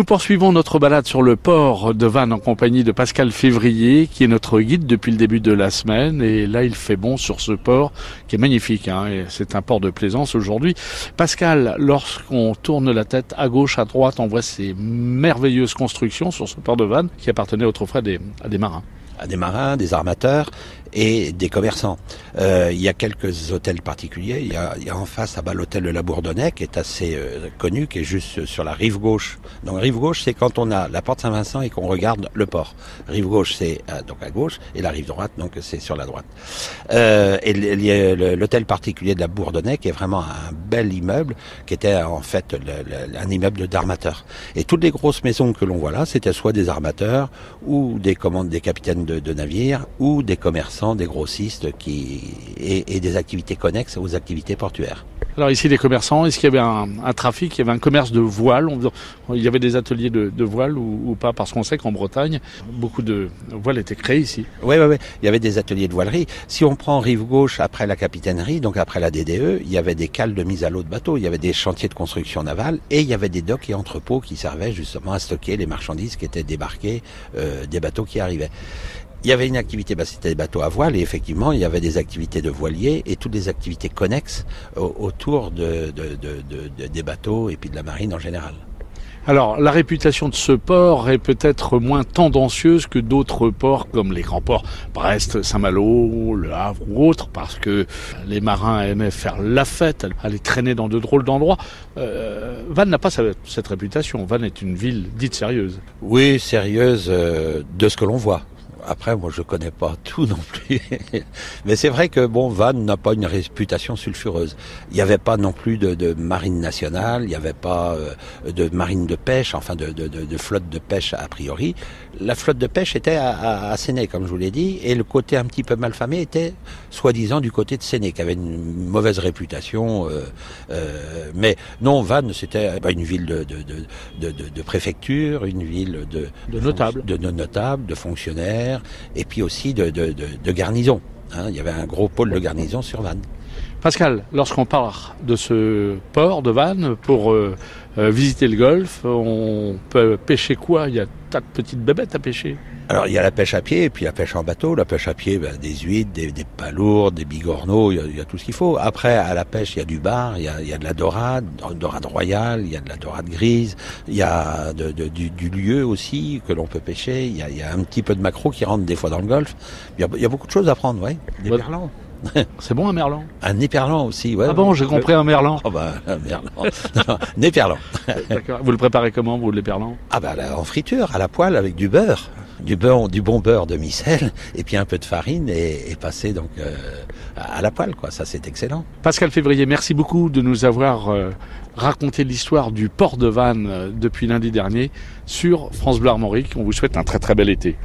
Nous poursuivons notre balade sur le port de Vannes en compagnie de Pascal Février, qui est notre guide depuis le début de la semaine. Et là, il fait bon sur ce port qui est magnifique. Hein, c'est un port de plaisance aujourd'hui. Pascal, lorsqu'on tourne la tête à gauche, à droite, on voit ces merveilleuses constructions sur ce port de Vannes qui appartenaient autrefois à des marins à des marins, des armateurs et des commerçants. Euh, il y a quelques hôtels particuliers. Il y a, il y a en face à bas l'hôtel de la Bourdonnais qui est assez euh, connu, qui est juste sur la rive gauche. Donc rive gauche, c'est quand on a la porte Saint-Vincent et qu'on regarde le port. Rive gauche, c'est euh, donc à gauche et la rive droite, donc c'est sur la droite. Euh, et l'hôtel particulier de la Bourdonnais qui est vraiment un bel immeuble, qui était en fait un immeuble d'armateurs. Et toutes les grosses maisons que l'on voit là, c'était soit des armateurs ou des commandes des capitaines de, de navires ou des commerçants, des grossistes qui et, et, des activités connexes aux activités portuaires. Alors ici, les commerçants, est-ce qu'il y avait un, un, trafic, il y avait un commerce de voile? Il y avait des ateliers de, de voile ou, ou, pas? Parce qu'on sait qu'en Bretagne, beaucoup de voiles étaient créées ici. Oui, oui, oui. Il y avait des ateliers de voilerie. Si on prend rive gauche après la capitainerie, donc après la DDE, il y avait des cales de mise à l'eau de bateaux, il y avait des chantiers de construction navale et il y avait des docks et entrepôts qui servaient justement à stocker les marchandises qui étaient débarquées euh, des bateaux qui arrivaient il y avait une activité, bah, c'était des bateaux à voile, et effectivement, il y avait des activités de voiliers et toutes les activités connexes autour de, de, de, de, des bateaux et puis de la marine en général. Alors, la réputation de ce port est peut-être moins tendancieuse que d'autres ports comme les grands ports Brest, Saint-Malo, Le Havre ou autres, parce que les marins aimaient faire la fête, aller traîner dans de drôles d'endroits. Euh, Vannes n'a pas cette réputation. Vannes est une ville dite sérieuse. Oui, sérieuse euh, de ce que l'on voit. Après, moi, je connais pas tout non plus. Mais c'est vrai que bon, Vannes n'a pas une réputation sulfureuse. Il n'y avait pas non plus de, de marine nationale, il n'y avait pas euh, de marine de pêche, enfin de, de, de, flotte de pêche a priori. La flotte de pêche était à, à, à Séné, comme je vous l'ai dit, et le côté un petit peu malfamé était, soi-disant, du côté de Séné, qui avait une mauvaise réputation. Euh, euh, mais non, Vannes, c'était bah, une ville de, préfecture, une ville de, de notables, de, de notables, de fonctionnaires et puis aussi de, garnison. Hein, il y avait un gros pôle de garnison sur Vannes. Pascal, lorsqu'on part de ce port de Vannes pour euh, euh, visiter le golfe, on peut pêcher quoi Il y a tas de petites bébêtes à pêcher. Alors il y a la pêche à pied et puis la pêche en bateau. La pêche à pied, ben, des huîtres, des, des palourdes, des bigorneaux, il y, a, il y, a, tout ce qu'il faut. Après, à la pêche, il y a du bar, il y a, il y a de la dorade, dorade royale, il y a de la dorade grise, il y a de, de, du, du, lieu aussi que l'on peut pêcher. Il y, a, il y, a, un petit peu de maquereau qui rentre des fois dans le golfe. Il y a, beaucoup de choses à prendre, ouais. Des ouais. C'est bon un merlan Un éperlan aussi, ouais. Ah bon, j'ai compris un merlan. Oh bah, un merlan. un éperlan. D'accord. Vous le préparez comment, vous, l'éperlan Ah bah là, en friture, à la poêle, avec du beurre. Du beurre, du bon beurre de micelle, et puis un peu de farine, et, et passer donc euh, à la poêle, quoi. Ça, c'est excellent. Pascal Février, merci beaucoup de nous avoir euh, raconté l'histoire du port de Vannes euh, depuis lundi dernier sur France Bleu Armorique. On vous souhaite un très très bel été.